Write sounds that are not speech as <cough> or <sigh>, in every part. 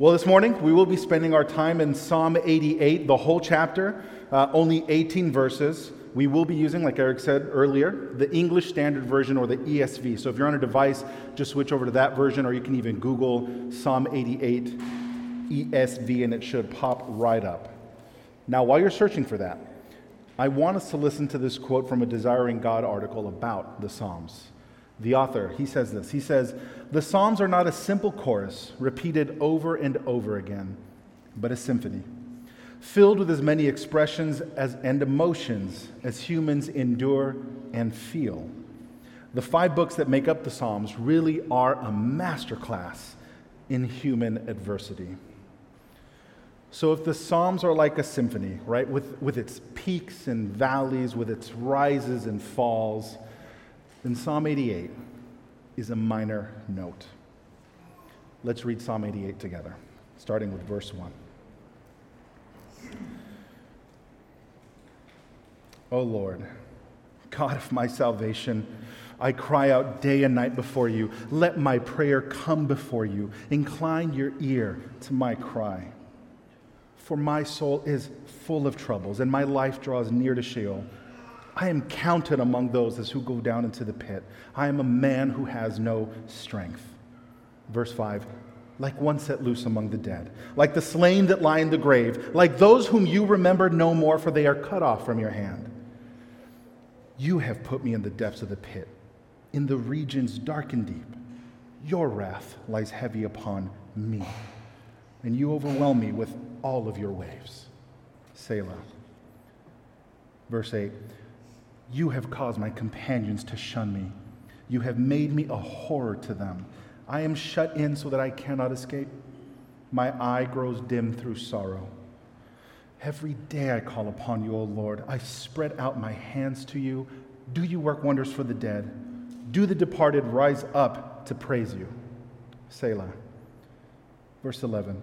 Well, this morning we will be spending our time in Psalm 88, the whole chapter, uh, only 18 verses. We will be using, like Eric said earlier, the English Standard Version or the ESV. So if you're on a device, just switch over to that version, or you can even Google Psalm 88 ESV and it should pop right up. Now, while you're searching for that, I want us to listen to this quote from a Desiring God article about the Psalms. The author, he says this. He says, The Psalms are not a simple chorus repeated over and over again, but a symphony filled with as many expressions as, and emotions as humans endure and feel. The five books that make up the Psalms really are a masterclass in human adversity. So, if the Psalms are like a symphony, right, with, with its peaks and valleys, with its rises and falls, then Psalm 88 is a minor note. Let's read Psalm 88 together, starting with verse 1. O Lord, God of my salvation, I cry out day and night before you. Let my prayer come before you. Incline your ear to my cry. For my soul is full of troubles, and my life draws near to Sheol. I am counted among those as who go down into the pit. I am a man who has no strength. Verse 5 like one set loose among the dead, like the slain that lie in the grave, like those whom you remember no more, for they are cut off from your hand. You have put me in the depths of the pit, in the regions dark and deep. Your wrath lies heavy upon me, and you overwhelm me with all of your waves. Selah. Verse 8 You have caused my companions to shun me. You have made me a horror to them. I am shut in so that I cannot escape. My eye grows dim through sorrow. Every day I call upon you, O Lord. I spread out my hands to you. Do you work wonders for the dead? Do the departed rise up to praise you? Selah. Verse 11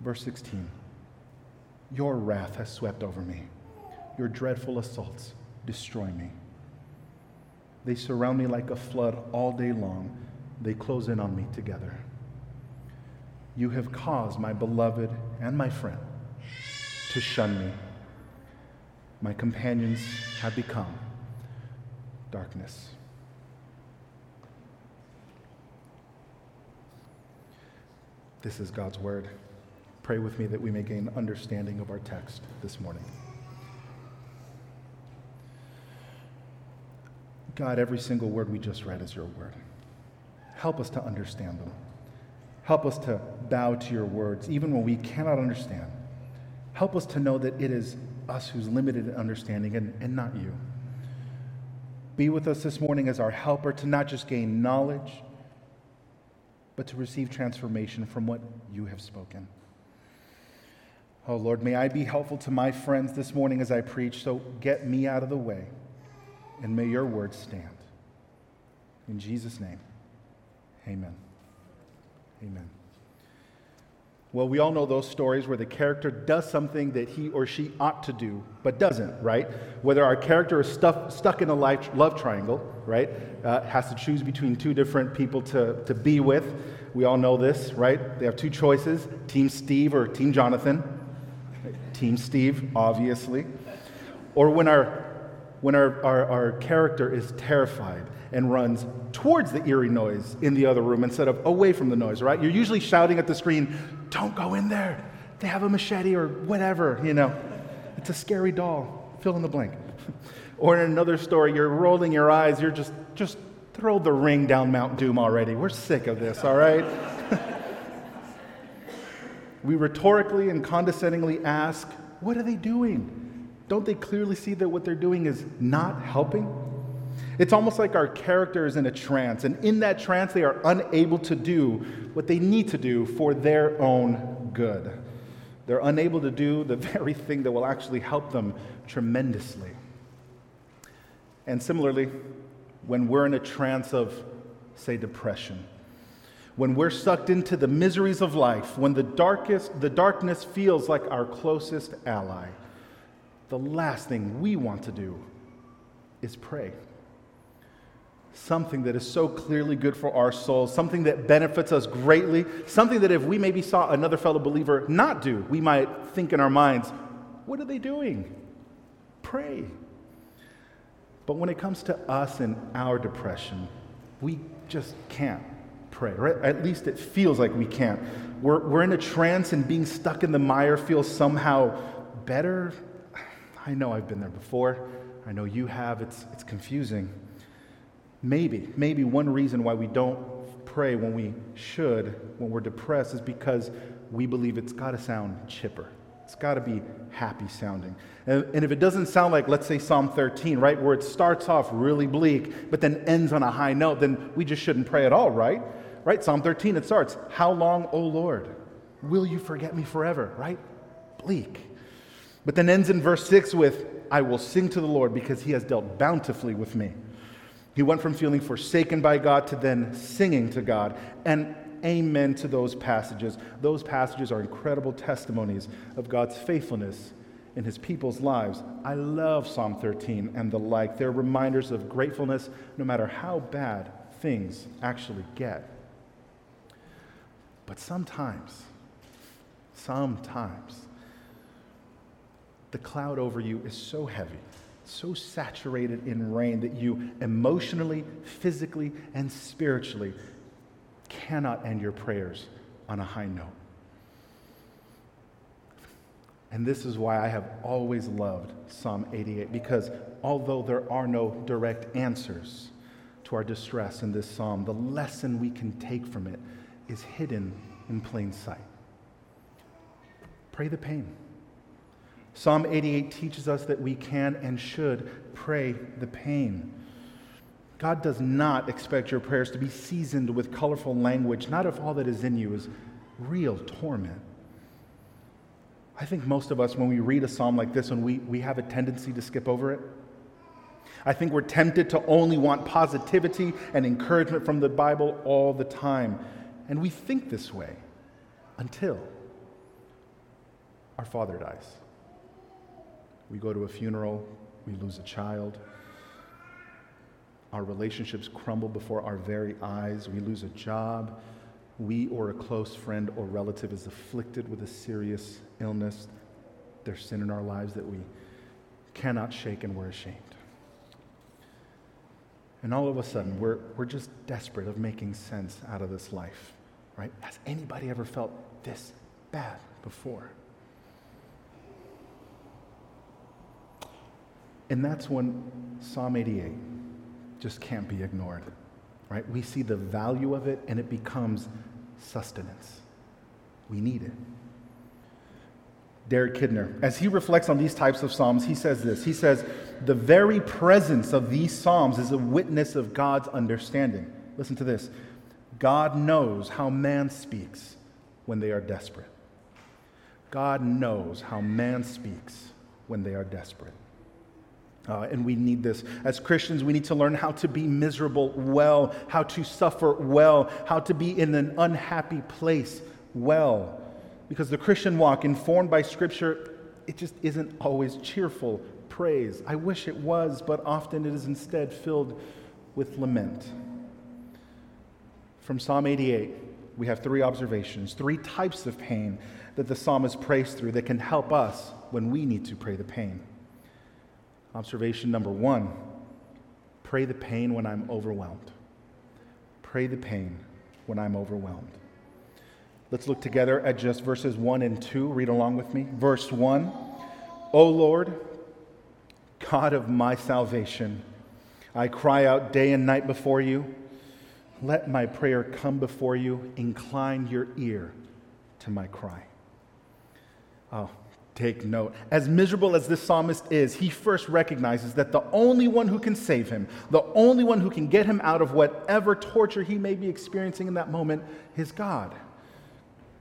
Verse 16. Your wrath has swept over me. Your dreadful assaults destroy me. They surround me like a flood all day long. They close in on me together. You have caused my beloved and my friend to shun me. My companions have become darkness. This is God's word. Pray with me that we may gain understanding of our text this morning. God, every single word we just read is your word. Help us to understand them. Help us to bow to your words, even when we cannot understand. Help us to know that it is us who's limited in understanding and, and not you. Be with us this morning as our helper to not just gain knowledge, but to receive transformation from what you have spoken. Oh Lord, may I be helpful to my friends this morning as I preach, so get me out of the way, and may your word stand. In Jesus' name, amen. Amen. Well, we all know those stories where the character does something that he or she ought to do, but doesn't, right? Whether our character is stuff, stuck in a life, love triangle, right? Uh, has to choose between two different people to, to be with. We all know this, right? They have two choices Team Steve or Team Jonathan. Team Steve, obviously. Or when our, when our, our, our character is terrified and runs towards the eerie noise in the other room instead of away from the noise, right? You're usually shouting at the screen, don't go in there. They have a machete or whatever, you know. It's a scary doll. Fill in the blank. <laughs> or in another story, you're rolling your eyes, you're just, just throw the ring down Mount Doom already. We're sick of this, all right? We rhetorically and condescendingly ask, what are they doing? Don't they clearly see that what they're doing is not helping? It's almost like our character is in a trance, and in that trance, they are unable to do what they need to do for their own good. They're unable to do the <laughs> very thing that will actually help them tremendously. And similarly, when we're in a trance of, say, depression, when we're sucked into the miseries of life, when the darkest, the darkness feels like our closest ally, the last thing we want to do is pray. Something that is so clearly good for our souls, something that benefits us greatly, something that if we maybe saw another fellow believer not do, we might think in our minds, what are they doing? Pray. But when it comes to us and our depression, we just can't pray, right? At least it feels like we can't. We're, we're in a trance and being stuck in the mire feels somehow better. I know I've been there before. I know you have. It's, it's confusing. Maybe, maybe one reason why we don't pray when we should, when we're depressed, is because we believe it's got to sound chipper. It's got to be happy sounding. And, and if it doesn't sound like, let's say, Psalm 13, right, where it starts off really bleak, but then ends on a high note, then we just shouldn't pray at all, right? Right? Psalm 13, it starts, How long, O Lord? Will you forget me forever? Right? Bleak. But then ends in verse 6 with, I will sing to the Lord because he has dealt bountifully with me. He went from feeling forsaken by God to then singing to God. And amen to those passages. Those passages are incredible testimonies of God's faithfulness in his people's lives. I love Psalm 13 and the like. They're reminders of gratefulness no matter how bad things actually get. But sometimes, sometimes, the cloud over you is so heavy, so saturated in rain that you emotionally, physically, and spiritually cannot end your prayers on a high note. And this is why I have always loved Psalm 88, because although there are no direct answers to our distress in this psalm, the lesson we can take from it is hidden in plain sight. Pray the pain. Psalm 88 teaches us that we can and should pray the pain. God does not expect your prayers to be seasoned with colorful language, not if all that is in you is real torment. I think most of us, when we read a psalm like this one, we, we have a tendency to skip over it. I think we're tempted to only want positivity and encouragement from the Bible all the time. And we think this way until our father dies. We go to a funeral, we lose a child, our relationships crumble before our very eyes. We lose a job. We or a close friend or relative is afflicted with a serious illness. There's sin in our lives that we cannot shake and we're ashamed. And all of a sudden, we're, we're just desperate of making sense out of this life, right? Has anybody ever felt this bad before? And that's when Psalm 88 just can't be ignored, right? We see the value of it and it becomes sustenance. We need it. Derek Kidner, as he reflects on these types of Psalms, he says this. He says, The very presence of these Psalms is a witness of God's understanding. Listen to this God knows how man speaks when they are desperate. God knows how man speaks when they are desperate. Uh, and we need this. As Christians, we need to learn how to be miserable well, how to suffer well, how to be in an unhappy place well. Because the Christian walk, informed by Scripture, it just isn't always cheerful praise. I wish it was, but often it is instead filled with lament. From Psalm 88, we have three observations, three types of pain that the psalmist prays through that can help us when we need to pray the pain. Observation number one pray the pain when I'm overwhelmed. Pray the pain when I'm overwhelmed. Let's look together at just verses 1 and 2. Read along with me. Verse 1 O Lord, God of my salvation, I cry out day and night before you. Let my prayer come before you. Incline your ear to my cry. Oh, take note. As miserable as this psalmist is, he first recognizes that the only one who can save him, the only one who can get him out of whatever torture he may be experiencing in that moment, is God.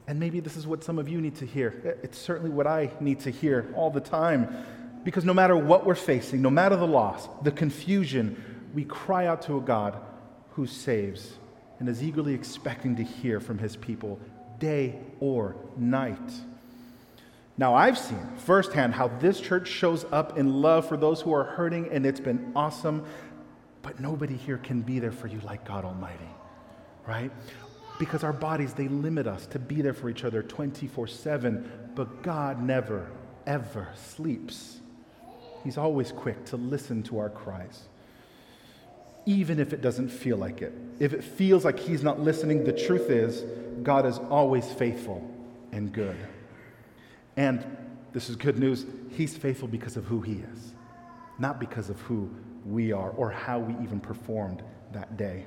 And maybe this is what some of you need to hear. It's certainly what I need to hear all the time. Because no matter what we're facing, no matter the loss, the confusion, we cry out to a God who saves and is eagerly expecting to hear from his people day or night. Now, I've seen firsthand how this church shows up in love for those who are hurting, and it's been awesome. But nobody here can be there for you like God Almighty, right? Because our bodies, they limit us to be there for each other 24 7, but God never, ever sleeps. He's always quick to listen to our cries. Even if it doesn't feel like it. If it feels like He's not listening, the truth is, God is always faithful and good. And this is good news He's faithful because of who He is, not because of who we are or how we even performed that day.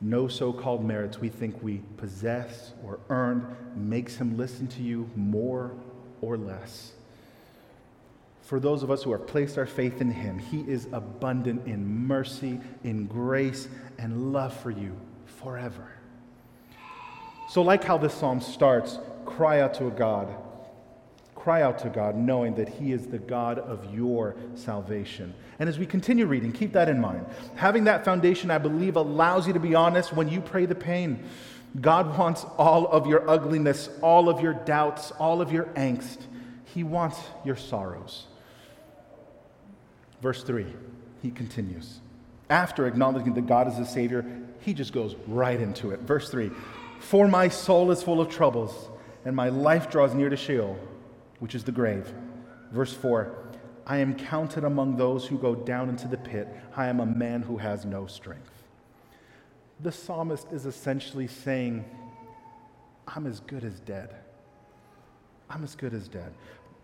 No so called merits we think we possess or earned makes Him listen to you more or less. For those of us who have placed our faith in Him, He is abundant in mercy, in grace, and love for you forever. So, like how this psalm starts, cry out to God Cry out to God, knowing that He is the God of your salvation. And as we continue reading, keep that in mind. Having that foundation, I believe, allows you to be honest when you pray the pain. God wants all of your ugliness, all of your doubts, all of your angst. He wants your sorrows. Verse 3, he continues. After acknowledging that God is the Savior, he just goes right into it. Verse 3 For my soul is full of troubles, and my life draws near to Sheol which is the grave. Verse 4 I am counted among those who go down into the pit. I am a man who has no strength. The psalmist is essentially saying, I'm as good as dead. I'm as good as dead.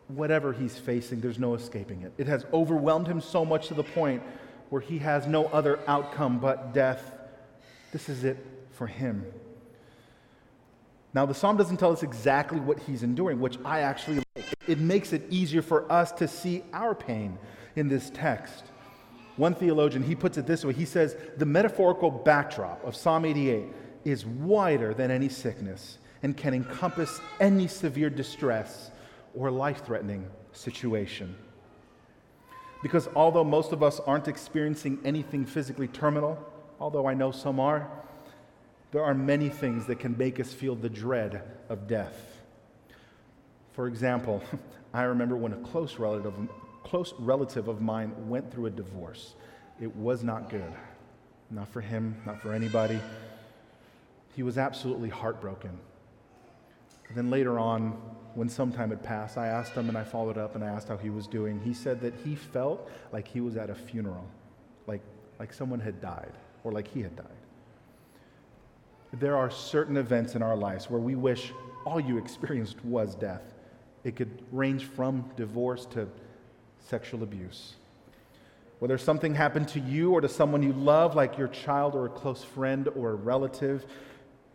Whatever he's facing, there's no escaping it. It has overwhelmed him so much to the point where he has no other outcome but death. This is it for him. Now, the psalm doesn't tell us exactly what he's enduring, which I actually like. it makes it easier for us to see our pain in this text. One theologian, he puts it this way he says, The metaphorical backdrop of Psalm 88 is wider than any sickness and can encompass any severe distress or life threatening situation. Because although most of us aren't experiencing anything physically terminal, although I know some are, there are many things that can make us feel the dread of death. For example, <laughs> I remember when a close relative, close relative of mine went through a divorce. It was not good. Not for him, not for anybody. He was absolutely heartbroken. And then later on, when some time had passed, I asked him and I followed up and I asked how he was doing. He said that he felt like he was at a funeral, like, like someone had died or like he had died. There are certain events in our lives where we wish all you experienced was death. It could range from divorce to sexual abuse. Whether something happened to you or to someone you love, like your child or a close friend or a relative,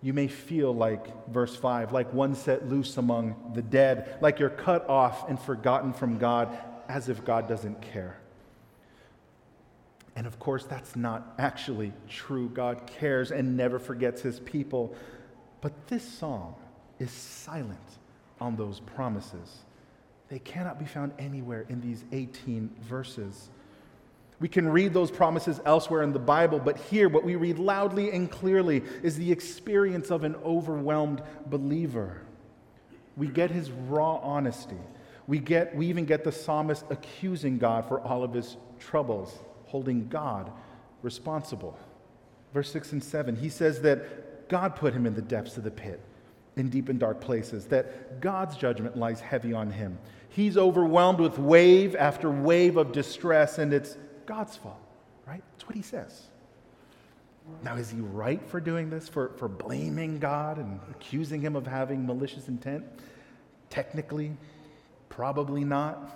you may feel like, verse 5, like one set loose among the dead, like you're cut off and forgotten from God, as if God doesn't care. And of course, that's not actually true. God cares and never forgets his people. But this song is silent on those promises. They cannot be found anywhere in these 18 verses. We can read those promises elsewhere in the Bible, but here, what we read loudly and clearly is the experience of an overwhelmed believer. We get his raw honesty. We, get, we even get the psalmist accusing God for all of his troubles, holding God responsible. Verse 6 and 7, he says that God put him in the depths of the pit in deep and dark places, that God's judgment lies heavy on him. He's overwhelmed with wave after wave of distress, and it's God's fault, right? That's what he says. Now, is he right for doing this, for, for blaming God and accusing him of having malicious intent? Technically, probably not.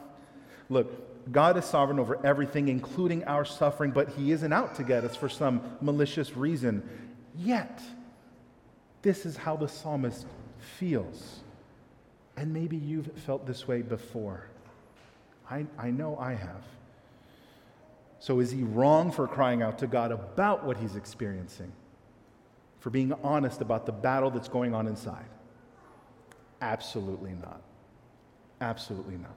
Look, God is sovereign over everything, including our suffering, but he isn't out to get us for some malicious reason. Yet, this is how the psalmist feels. And maybe you've felt this way before. I, I know I have. So, is he wrong for crying out to God about what he's experiencing? For being honest about the battle that's going on inside? Absolutely not. Absolutely not.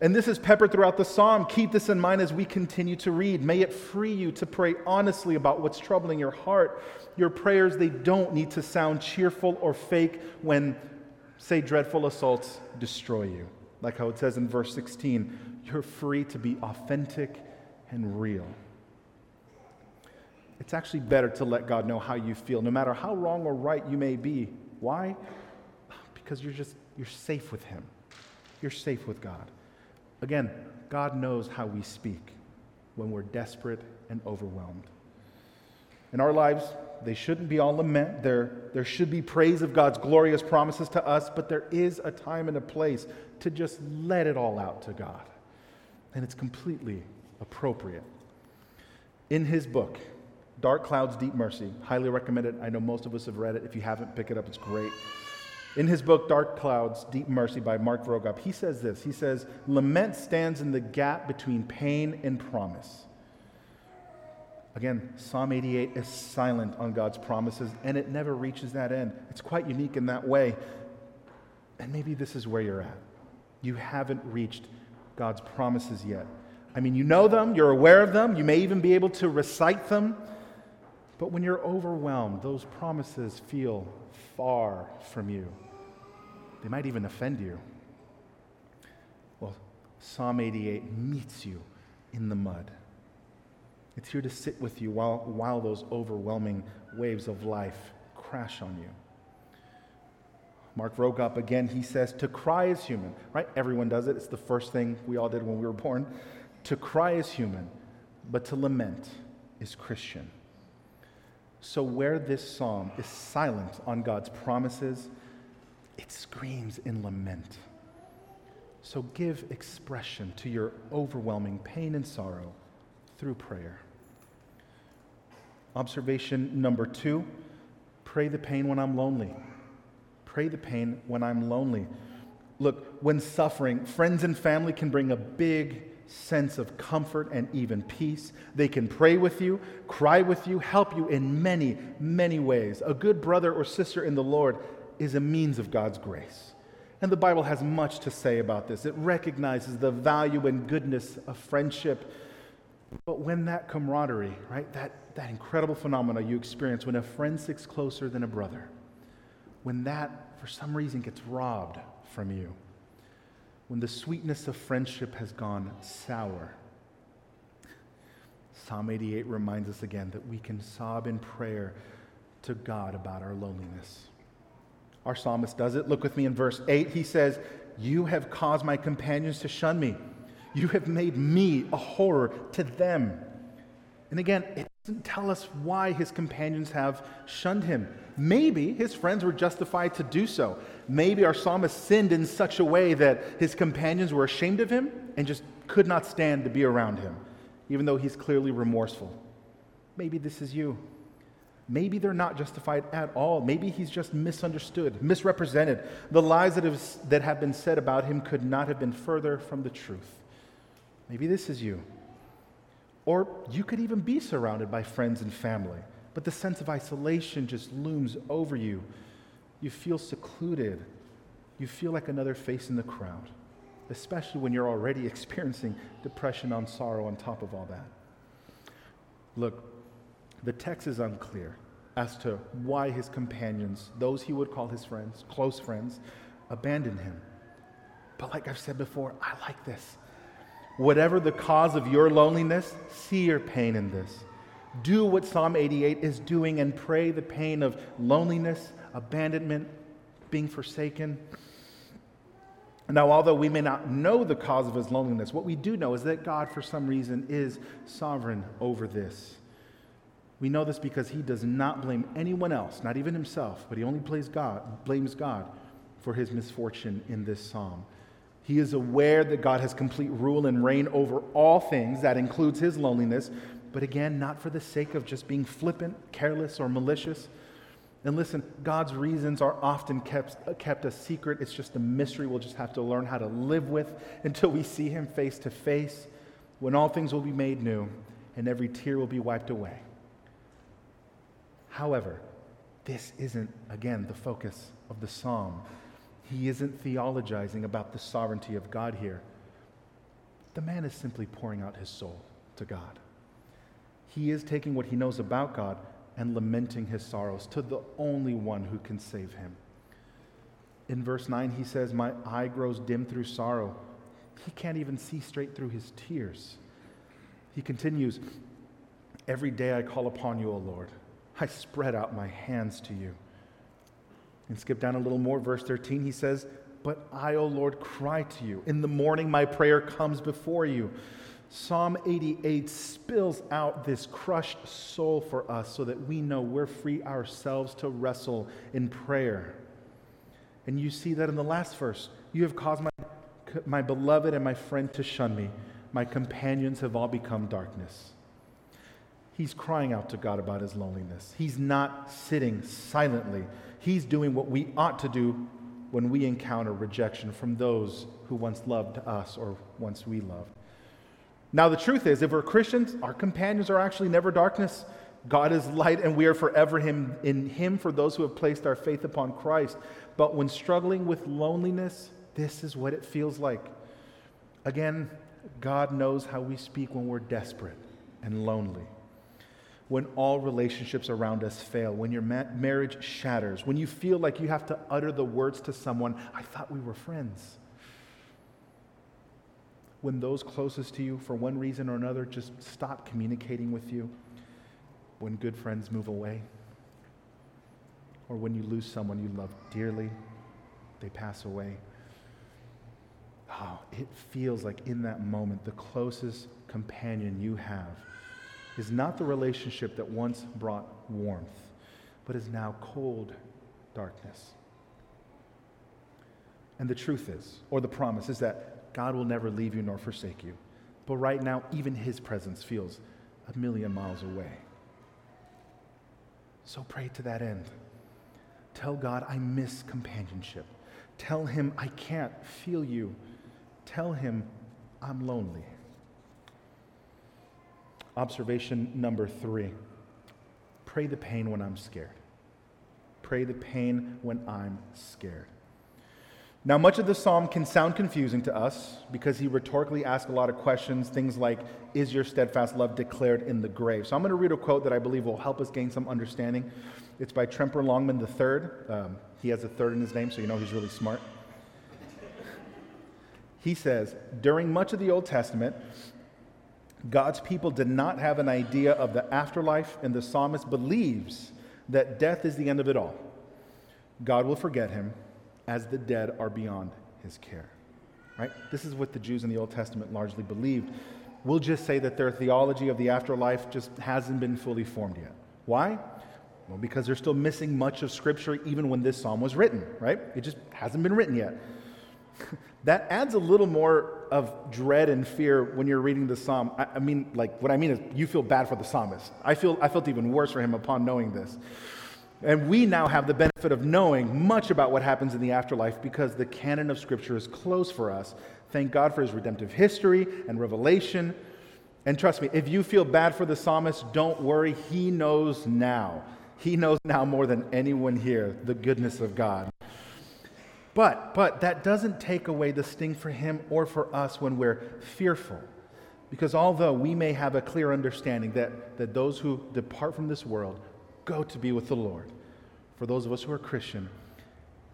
And this is peppered throughout the psalm. Keep this in mind as we continue to read. May it free you to pray honestly about what's troubling your heart. Your prayers, they don't need to sound cheerful or fake when, say, dreadful assaults destroy you. Like how it says in verse 16, you're free to be authentic and real. It's actually better to let God know how you feel, no matter how wrong or right you may be. Why? Because you're just, you're safe with Him. You're safe with God. Again, God knows how we speak when we're desperate and overwhelmed. In our lives, they shouldn't be all lament. There, there should be praise of God's glorious promises to us, but there is a time and a place to just let it all out to God. And it's completely appropriate. In his book, Dark Clouds, Deep Mercy, highly recommend it. I know most of us have read it. If you haven't, pick it up, it's great. In his book, Dark Clouds, Deep Mercy by Mark Vroegop, he says this. He says, Lament stands in the gap between pain and promise. Again, Psalm 88 is silent on God's promises, and it never reaches that end. It's quite unique in that way. And maybe this is where you're at. You haven't reached God's promises yet. I mean, you know them, you're aware of them, you may even be able to recite them, but when you're overwhelmed, those promises feel far from you. They might even offend you. Well, Psalm 88 meets you in the mud. It's here to sit with you while, while those overwhelming waves of life crash on you. Mark Vroegop, again, he says, to cry is human, right? Everyone does it. It's the first thing we all did when we were born. To cry is human, but to lament is Christian. So, where this psalm is silent on God's promises, it screams in lament. So, give expression to your overwhelming pain and sorrow through prayer. Observation number two pray the pain when I'm lonely. Pray the pain when I'm lonely. Look, when suffering, friends and family can bring a big sense of comfort and even peace. They can pray with you, cry with you, help you in many, many ways. A good brother or sister in the Lord is a means of God's grace. And the Bible has much to say about this. It recognizes the value and goodness of friendship. But when that camaraderie, right, that, that incredible phenomena you experience when a friend sticks closer than a brother, when that, for some reason, gets robbed from you, when the sweetness of friendship has gone sour. Psalm 88 reminds us again that we can sob in prayer to God about our loneliness. Our psalmist does it. Look with me in verse 8. He says, You have caused my companions to shun me. You have made me a horror to them. And again, it doesn't tell us why his companions have shunned him. Maybe his friends were justified to do so. Maybe our psalmist sinned in such a way that his companions were ashamed of him and just could not stand to be around him, even though he's clearly remorseful. Maybe this is you. Maybe they're not justified at all. Maybe he's just misunderstood, misrepresented. The lies that have, that have been said about him could not have been further from the truth. Maybe this is you. Or you could even be surrounded by friends and family but the sense of isolation just looms over you. You feel secluded. You feel like another face in the crowd, especially when you're already <laughs> experiencing depression and sorrow on top of all that. Look, the text is unclear as to why his companions, those he would call his friends, close friends, abandoned him. But like I've said before, I like this. Whatever the cause of your loneliness, see your pain in this. Do what Psalm 88 is doing and pray the pain of loneliness, abandonment, being forsaken. Now, although we may not know the cause of his loneliness, what we do know is that God, for some reason, is sovereign over this. We know this because he does not blame anyone else, not even himself, but he only blames God, blames God for his misfortune in this psalm. He is aware that God has complete rule and reign over all things. That includes his loneliness, but again, not for the sake of just being flippant, careless, or malicious. And listen, God's reasons are often kept, kept a secret. It's just a mystery we'll just have to learn how to live with <laughs> until we see Him face to face, when all things will be made new and every tear will be wiped away. However, this isn't, again, the focus of the psalm. He isn't theologizing about the sovereignty of God here. The man is simply pouring out his soul to God. He is taking what he knows about God and lamenting his sorrows to the only one who can save him. In verse 9, he says, My eye grows dim through sorrow. He can't even see straight through his tears. He continues, Every day I call upon you, O Lord. I spread out my hands to you. And skip down a little more, verse 13, he says, But I, O Lord, cry to you. In the morning my prayer comes before you. Psalm 88 spills out this crushed soul for us so that we know we're free ourselves to wrestle in prayer. And you see that in the last verse. You have caused my, my beloved and my friend to shun me. My companions have all become darkness. He's crying out to God about his loneliness. He's not sitting silently. He's doing what we ought to do when we encounter rejection from those who once loved us or once we loved. Now, the truth is, if we're Christians, our companions are actually never darkness. God is light, and we are forever him, in Him for those who have placed our faith upon Christ. But when struggling with loneliness, this is what it feels like. Again, God knows how we speak when we're desperate and lonely. When all relationships around us fail, when your ma- marriage shatters, when you feel like you have to utter the words to someone, I thought we were friends when those closest to you, for one reason or another, just stop communicating with you, when good friends move away, or when you lose someone you love dearly, they pass away. Oh, it feels like in that moment, the closest companion you have is not the relationship that once brought warmth, but is now cold darkness. And the truth is, or the promise, is that God will never leave you nor forsake you. But right now, even his presence feels a million miles away. So pray to that end. Tell God, I miss companionship. Tell him, I can't feel you. Tell him, I'm lonely. Observation number three pray the pain when I'm scared. Pray the pain when I'm scared. Now, much of the psalm can sound confusing to us because he rhetorically asks a lot of questions, things like, Is your steadfast love declared in the grave? So I'm going to read a quote that I believe will help us gain some understanding. It's by Tremper Longman III. Um, he has a third in his name, so you know he's really smart. He says, During much of the Old Testament, God's people did not have an idea of the afterlife, and the psalmist believes that death is the end of it all. God will forget him as the dead are beyond his care. Right? This is what the Jews in the Old Testament largely believed. We'll just say that their theology of the afterlife just hasn't been fully formed yet. Why? Well, because they're still missing much of Scripture even when this psalm was written, right? It just hasn't been written yet. <laughs> that adds a little more of dread and fear when you're reading the psalm. I, I, mean, like, what I mean is you feel bad for the psalmist. I, feel, I felt even worse for him upon knowing this. And we now have the benefit of knowing much about what happens in the afterlife because the canon of Scripture is closed for us. Thank God for his redemptive history and revelation. And trust me, if you feel bad for the psalmist, don't worry. He knows now. He knows now more than anyone here the goodness of God. But, but that doesn't take away the sting for him or for us when we're fearful. Because although we may have a clear understanding that, that those who depart from this world go to be with the Lord. For those of us who are Christian,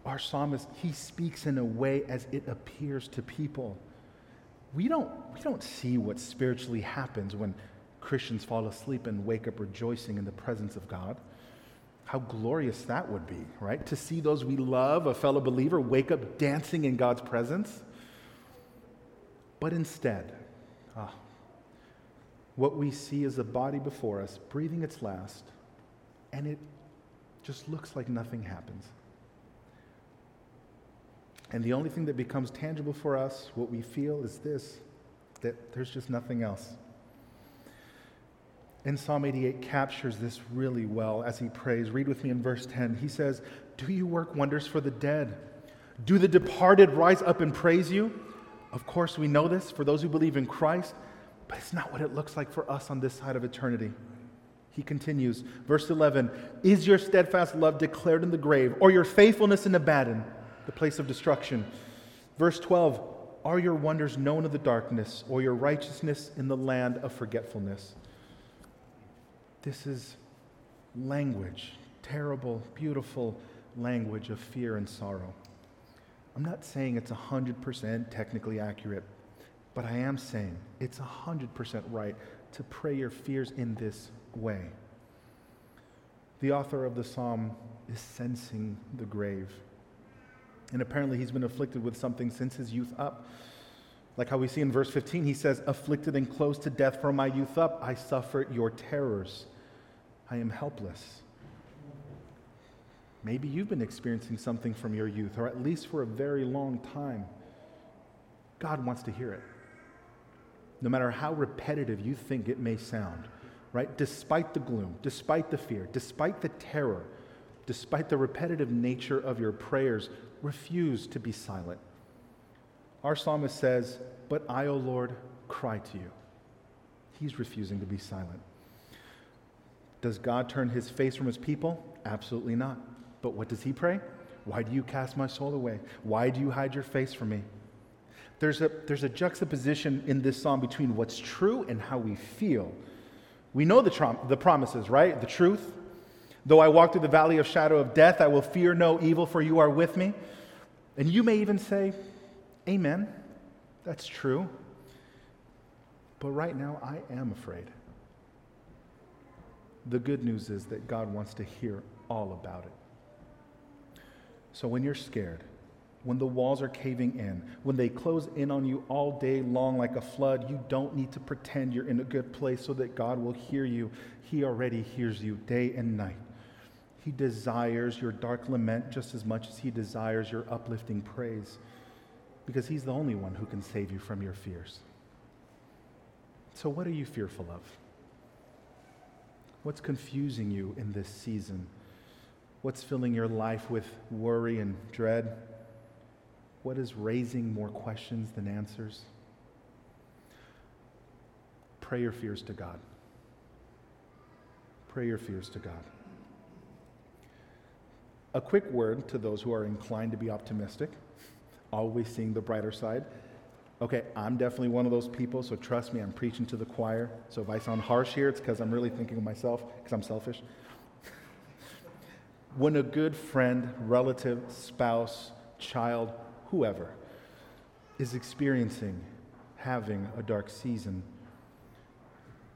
our psalmist, he speaks in a way as it appears to people. We don't, we don't see what spiritually happens when Christians fall asleep and wake up rejoicing in the presence of God. How glorious that would be, right? To see those we love, a fellow believer, wake up dancing in God's presence. But instead, ah, what we see is a body before us breathing its last and it just looks like nothing happens. And the only thing that becomes tangible for us, what we feel, is this that there's just nothing else. And Psalm 88 captures this really well as he prays. Read with me in verse 10. He says, Do you work wonders for the dead? Do the departed rise up and praise you? Of course, we know this for those who believe in Christ, but it's not what it looks like for us on this side of eternity. He continues, verse 11 Is your steadfast love declared in the grave, or your faithfulness in Abaddon, the place of destruction? Verse 12 Are your wonders known of the darkness, or your righteousness in the land of forgetfulness? This is language, terrible, beautiful language of fear and sorrow. I'm not saying it's 100% technically accurate, but I am saying it's 100% right to pray your fears in this way. The author of the psalm is sensing the grave. And apparently, he's been afflicted with something since his youth up. Like how we see in verse 15, he says, Afflicted and close to death from my youth up, I suffer your terrors. I am helpless. Maybe you've been experiencing something from your youth, or at least for a very long time. God wants to hear it. No matter how repetitive you think it may sound, right? Despite the gloom, despite the fear, despite the terror, despite the repetitive nature of your prayers, refuse to be silent. Our psalmist says, But I, O Lord, cry to you. He's refusing to be silent. Does God turn his face from his people? Absolutely not. But what does he pray? Why do you cast my soul away? Why do you hide your face from me? There's a, there's a juxtaposition in this psalm between what's true and how we feel. We know the, trom- the promises, right? The truth. Though I walk through the valley of shadow of death, I will fear no evil, for you are with me. And you may even say, Amen. That's true. But right now, I am afraid. The good news is that God wants to hear all about it. So when you're scared, when the walls are caving in, when they close in on you all day long like a flood, you don't need to pretend you're in a good place so that God will hear you. He already hears you day and night. He desires your dark lament just as much as He desires your uplifting praise because He's the only one who can save you from your fears. So, what are you fearful of? What's confusing you in this season? What's filling your life with worry and dread? What is raising more questions than answers? Pray your fears to God. Pray your fears to God. A quick word to those who are inclined to be optimistic, always seeing the brighter side. Okay, I'm definitely one of those people, so trust me, I'm preaching to the choir. So if I sound harsh here, it's because I'm really thinking of myself, because I'm selfish. <laughs> when a good friend, relative, spouse, child, whoever is experiencing having a dark season,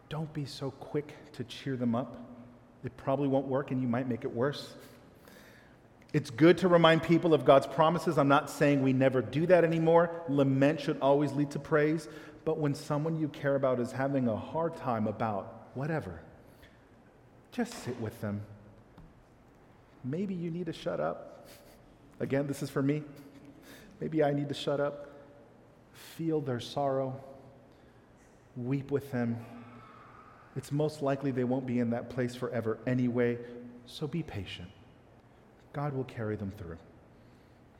don't be so quick to cheer them up. It probably won't work and you might make it worse. It's good to remind people of God's promises. I'm not saying we never do that anymore. Lament should always lead to praise. But when someone you care about is having a hard time about whatever, just sit with them. Maybe you need to shut up. Again, this is for me. Maybe I need to shut up, feel their sorrow, weep with them. It's most likely they won't be in that place forever anyway, so be patient. God will carry them through.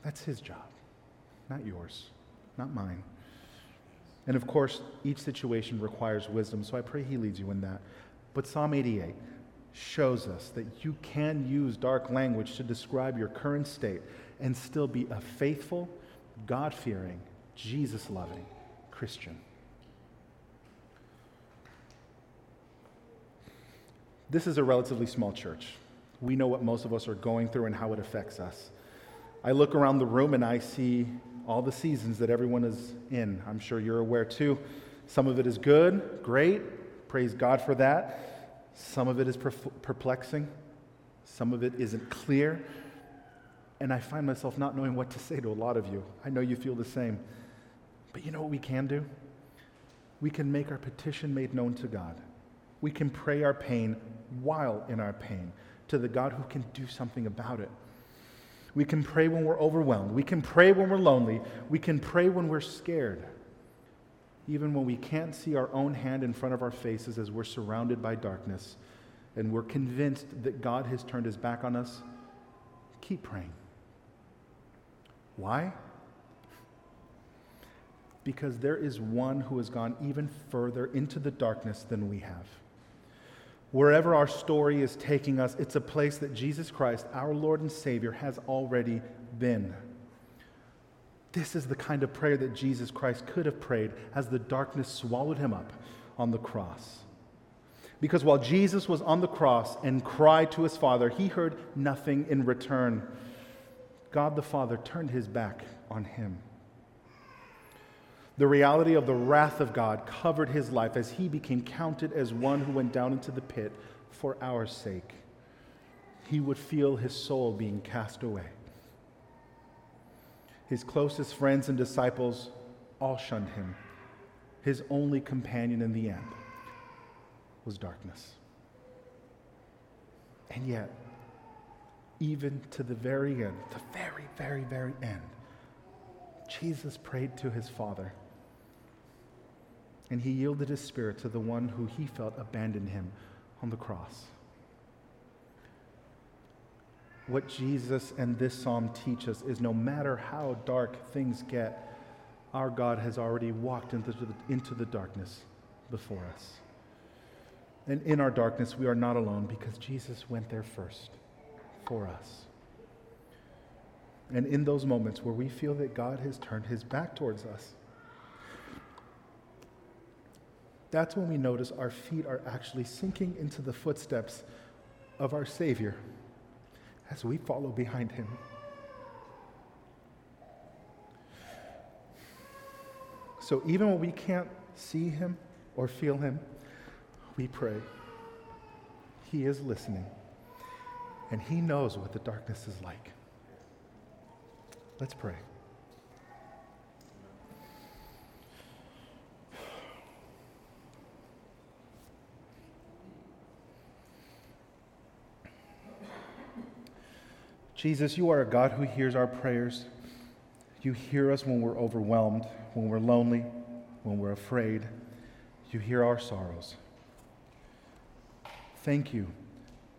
That's His job, not yours, not mine. And of course, each situation requires wisdom, so I pray He leads you in that. But Psalm 88 shows us that you can use dark language to describe your current state and still be a faithful God fearing, Jesus loving Christian. This is a relatively small church. We know what most of us are going through and how it affects us. I look around the room and I see all the seasons that everyone is in. I'm sure you're aware too. Some of it is good, great, praise God for that. Some of it is perplexing, some of it isn't clear and I find myself not knowing what to say to a lot of you. I know you feel the same. But you know what we can do? We can make our petition made known to God. We can pray our pain while in our pain to the God who can do something about it. We can pray when we're overwhelmed. We can pray when we're lonely. We can pray when we're scared. even when we can't see our own hand in front of our faces as we're surrounded by darkness and we're convinced that God has turned his back on us, keep praying. Why? Because there is one who has gone even further into the darkness than we have. Wherever our story is taking us, it's a place that Jesus Christ, our Lord and Savior, has already been. This is the kind of prayer that Jesus Christ could have prayed as the darkness swallowed him up on the cross. Because while Jesus was on the cross and cried to his Father, he heard nothing in return. God the Father turned his back on him. The reality of the wrath of God covered his life as he became counted as one who went down into the pit for our sake. He would feel his soul being cast away. His closest friends and disciples all shunned him. His only companion in the end was darkness. And yet, even to the very end, the very, very, very end, Jesus prayed to his Father. And he yielded his spirit to the one who he felt abandoned him on the cross what Jesus and this psalm teach us is no matter how dark things get, our God has already walked into the, into the darkness before us. And in our darkness, we are not alone because Jesus went there first for us. And in those moments where we feel that God has turned his back towards us, that's when we notice our feet are actually sinking into the footsteps of our Savior as we follow behind him. So even when we can't see him or feel him, we pray. He is listening, and he knows what the darkness is like. Let's pray. Jesus, you are a God who hears our prayers. You hear us when we're overwhelmed, when we're lonely, when we're afraid. You hear our sorrows. Thank you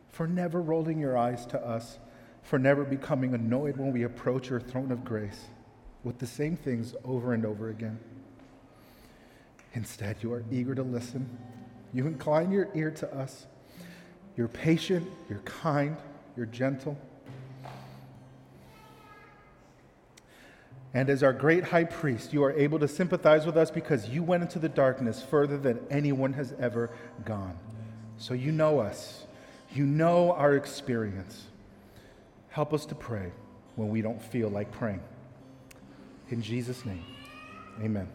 for never rolling your eyes to us, for never becoming annoyed when we approach your throne of grace with the same things over and over again. Instead, you are eager to listen. You incline your ear to us. You're patient, you're kind, you're gentle. And as our great high priest, you are able to sympathize with us because you went into the darkness further than anyone has ever gone. So you know us, you know our experience. Help us to pray when we don't feel like praying. In Jesus' name, amen.